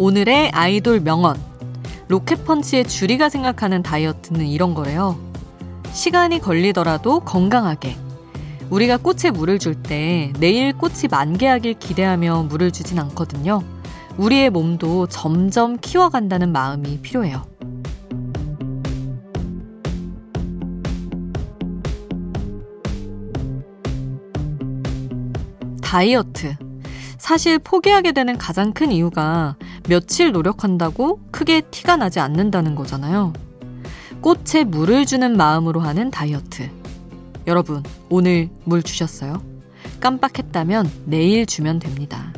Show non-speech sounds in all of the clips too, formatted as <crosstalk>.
오늘의 아이돌 명언. 로켓펀치의 주리가 생각하는 다이어트는 이런 거래요. 시간이 걸리더라도 건강하게. 우리가 꽃에 물을 줄 때 내일 꽃이 만개하길 기대하며 물을 주진 않거든요. 우리의 몸도 점점 키워간다는 마음이 필요해요. 다이어트. 사실 포기하게 되는 가장 큰 이유가 며칠 노력한다고 크게 티가 나지 않는다는 거잖아요. 꽃에 물을 주는 마음으로 하는 다이어트. 여러분, 오늘 물 주셨어요? 깜빡했다면 내일 주면 됩니다.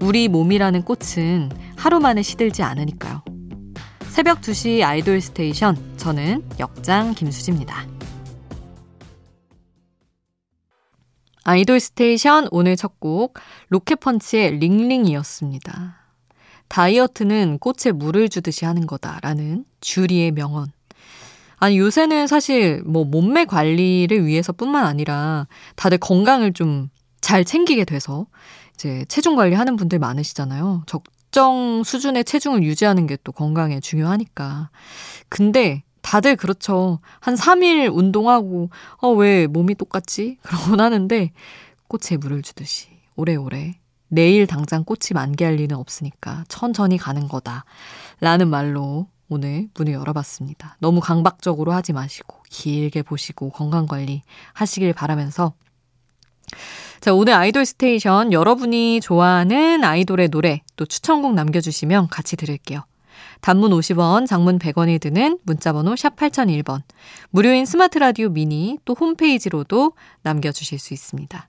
우리 몸이라는 꽃은 하루 만에 시들지 않으니까요. 새벽 2시 아이돌 스테이션, 저는 역장 김수지입니다. 아이돌 스테이션 오늘 첫 곡 로켓펀치의 링링이었습니다. 다이어트는 꽃에 물을 주듯이 하는 거다라는 주리의 명언. 아니 요새는 사실 뭐 몸매 관리를 위해서뿐만 아니라 다들 건강을 좀 잘 챙기게 돼서 이제 체중 관리하는 분들 많으시잖아요. 적정 수준의 체중을 유지하는 게 또 건강에 중요하니까. 근데 다들 그렇죠. 한 3일 운동하고, 어, 왜 몸이 똑같지? 그러곤 하는데, 꽃에 물을 주듯이 오래오래 내일 당장 꽃이 만개할 리는 없으니까 천천히 가는 거다. 라는 말로 오늘 문을 열어봤습니다. 너무 강박적으로 하지 마시고, 길게 보시고, 건강관리 하시길 바라면서. 자, 오늘 아이돌 스테이션 여러분이 좋아하는 아이돌의 노래 또 추천곡 남겨주시면 같이 들을게요. 단문 50원, 장문 100원이 드는 문자번호 샵 8001번. 무료인 스마트 라디오 미니 또 홈페이지로도 남겨주실 수 있습니다.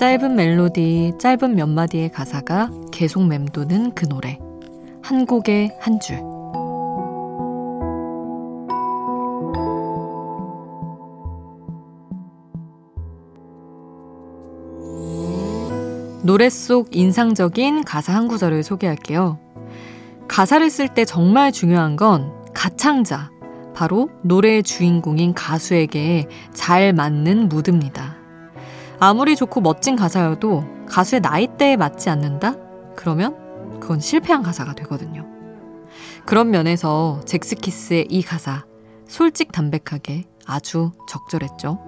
짧은 멜로디, 짧은 몇 마디의 가사가 계속 맴도는 그 노래. 한 곡에 한 줄. 노래 속 인상적인 가사 한 구절을 소개할게요. 가사를 쓸 때 정말 중요한 건 가창자, 바로 노래의 주인공인 가수에게 잘 맞는 무드입니다. 아무리 좋고 멋진 가사여도 가수의 나이대에 맞지 않는다? 그러면 그건 실패한 가사가 되거든요. 그런 면에서 잭스키스의 이 가사, 솔직 담백하게 아주 적절했죠.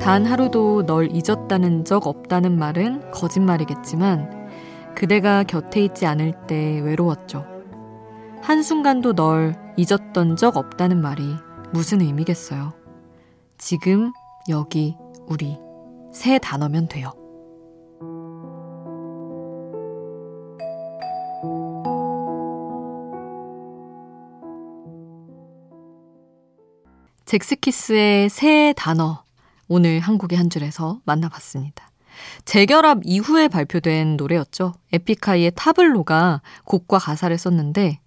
단 하루도 널 잊었다는 적 없다는 말은 거짓말이겠지만 그대가 곁에 있지 않을 때 외로웠죠. 한순간도 널 잊었던 적 없다는 말이 무슨 의미겠어요. 지금, 여기, 우리. 세 단어면 돼요. 젝스키스의 세 단어. 오늘 한 곡의 한 줄에서 만나봤습니다. 재결합 이후에 발표된 노래였죠. 에픽하이의 타블로가 곡과 가사를 썼는데,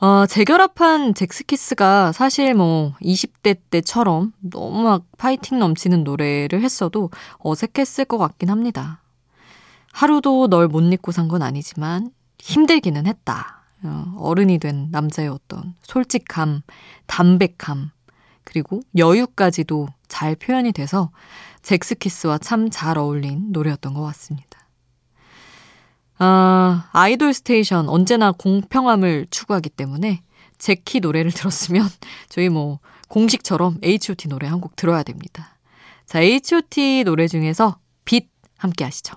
어, 재결합한 젝스키스가 사실 뭐 20대 때처럼 너무 막 파이팅 넘치는 노래를 했어도 어색했을 것 같긴 합니다. 하루도 널 못 잊고 산 건 아니지만 힘들기는 했다. 어, 어른이 된 남자의 어떤 솔직함, 담백함, 그리고 여유까지도 잘 표현이 돼서 잭스키스와 참 잘 어울린 노래였던 것 같습니다. 아, 아이돌 스테이션 언제나 공평함을 추구하기 때문에 제키 노래를 <laughs> 들었으면 저희 뭐 공식처럼 H.O.T 노래 한 곡 들어야 됩니다. 자, H.O.T 노래 중에서 빛 함께 하시죠.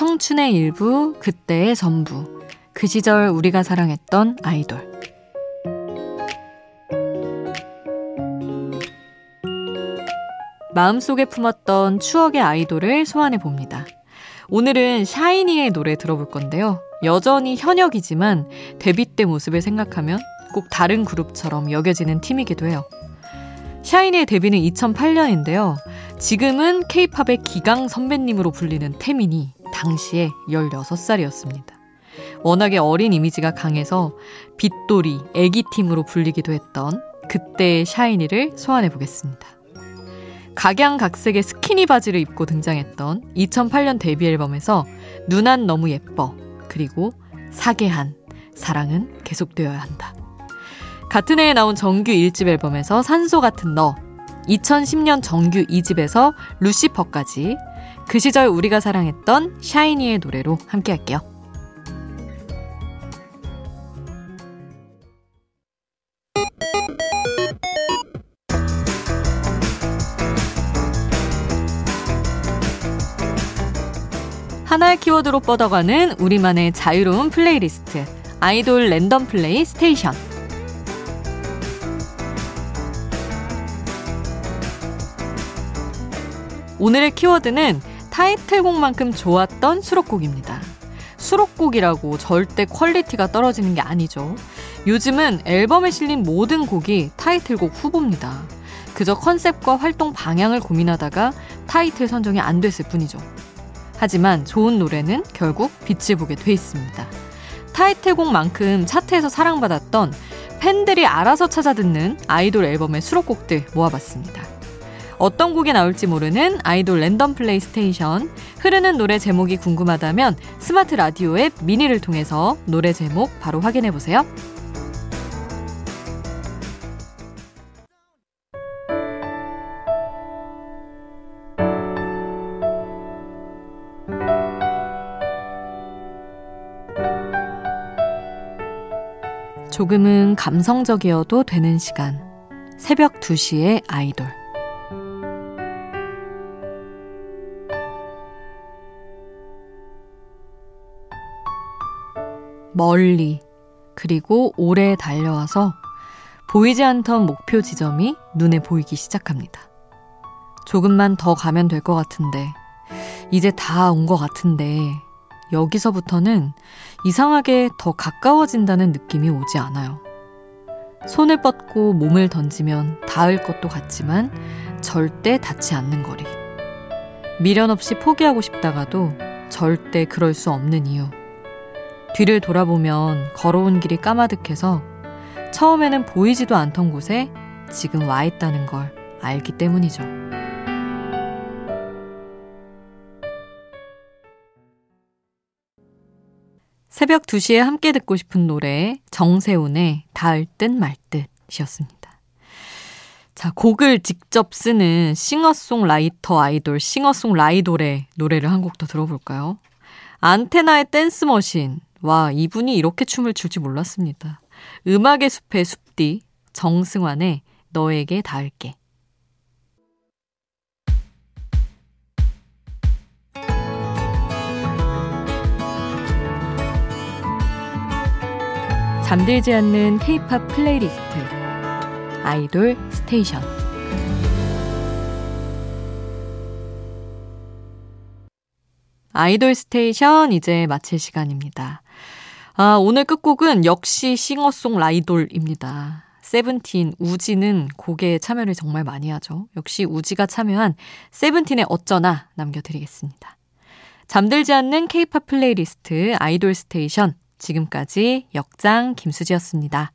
청춘의 일부, 그때의 전부. 그 시절 우리가 사랑했던 아이돌. 마음속에 품었던 추억의 아이돌을 소환해 봅니다. 오늘은 샤이니의 노래 들어볼 건데요. 여전히 현역이지만 데뷔 때 모습을 생각하면 꼭 다른 그룹처럼 여겨지는 팀이기도 해요. 샤이니의 데뷔는 2008년인데요. 지금은 케이팝의 기강 선배님으로 불리는 태민이 당시에 16살이었습니다. 워낙에 어린 이미지가 강해서 빗돌이, 애기팀으로 불리기도 했던 그때의 샤이니를 소환해 보겠습니다. 각양각색의 스키니 바지를 입고 등장했던 2008년 데뷔 앨범에서 누난 너무 예뻐, 그리고 사계한, 사랑은 계속되어야 한다. 같은 해에 나온 정규 1집 앨범에서 산소 같은 너, 2010년 정규 2집에서 루시퍼까지 그 시절 우리가 사랑했던 샤이니의 노래로 함께 할게요. 하나의 키워드로 뻗어가는 우리만의 자유로운 플레이리스트 아이돌 랜덤 플레이 스테이션 오늘의 키워드는 타이틀곡만큼 좋았던 수록곡입니다. 수록곡이라고 절대 quality가 떨어지는 게 아니죠. 요즘은 앨범에 실린 모든 곡이 타이틀곡 후보입니다. 그저 컨셉과 활동 방향을 고민하다가 타이틀 선정이 안 됐을 뿐이죠. 하지만 좋은 노래는 결국 빛을 보게 돼 있습니다. 타이틀곡만큼 차트에서 사랑받았던 팬들이 알아서 찾아 듣는 아이돌 앨범의 수록곡들 모아봤습니다. 어떤 곡이 나올지 모르는 아이돌 랜덤 플레이 스테이션. 흐르는 노래 제목이 궁금하다면 스마트 라디오 앱 미니를 통해서 노래 제목 바로 확인해 보세요. 조금은 감성적이어도 되는 시간. 새벽 2시의 아이돌. 멀리, 그리고 오래 달려와서 보이지 않던 목표 지점이 눈에 보이기 시작합니다. 조금만 더 가면 될 것 같은데, 이제 다 온 것 같은데, 여기서부터는 이상하게 더 가까워진다는 느낌이 오지 않아요. 손을 뻗고 몸을 던지면 닿을 것도 같지만 절대 닿지 않는 거리. 미련 없이 포기하고 싶다가도 절대 그럴 수 없는 이유. 뒤를 돌아보면 걸어온 길이 까마득해서 처음에는 보이지도 않던 곳에 지금 와 있다는 걸 알기 때문이죠. 새벽 2시에 함께 듣고 싶은 노래 정세훈의 닿을 듯 말 듯이었습니다. 자, 곡을 직접 쓰는 싱어송라이터 아이돌 싱어송라이돌의 노래를 한 곡 더 들어볼까요? 안테나의 댄스 머신 와, 이분이 이렇게 춤을 출지 몰랐습니다. 음악의 숲의 숲디, 정승환의 너에게 닿을게. 잠들지 않는 케이팝 플레이리스트 아이돌 스테이션 아이돌 스테이션 이제 마칠 시간입니다. 아, 오늘 끝곡은 역시 싱어송라이돌입니다. 세븐틴, 우지는 곡에 참여를 정말 많이 하죠. 역시 우지가 참여한 세븐틴의 어쩌나 남겨드리겠습니다. 잠들지 않는 케이팝 플레이리스트 아이돌 스테이션. 지금까지 역장 김수지였습니다.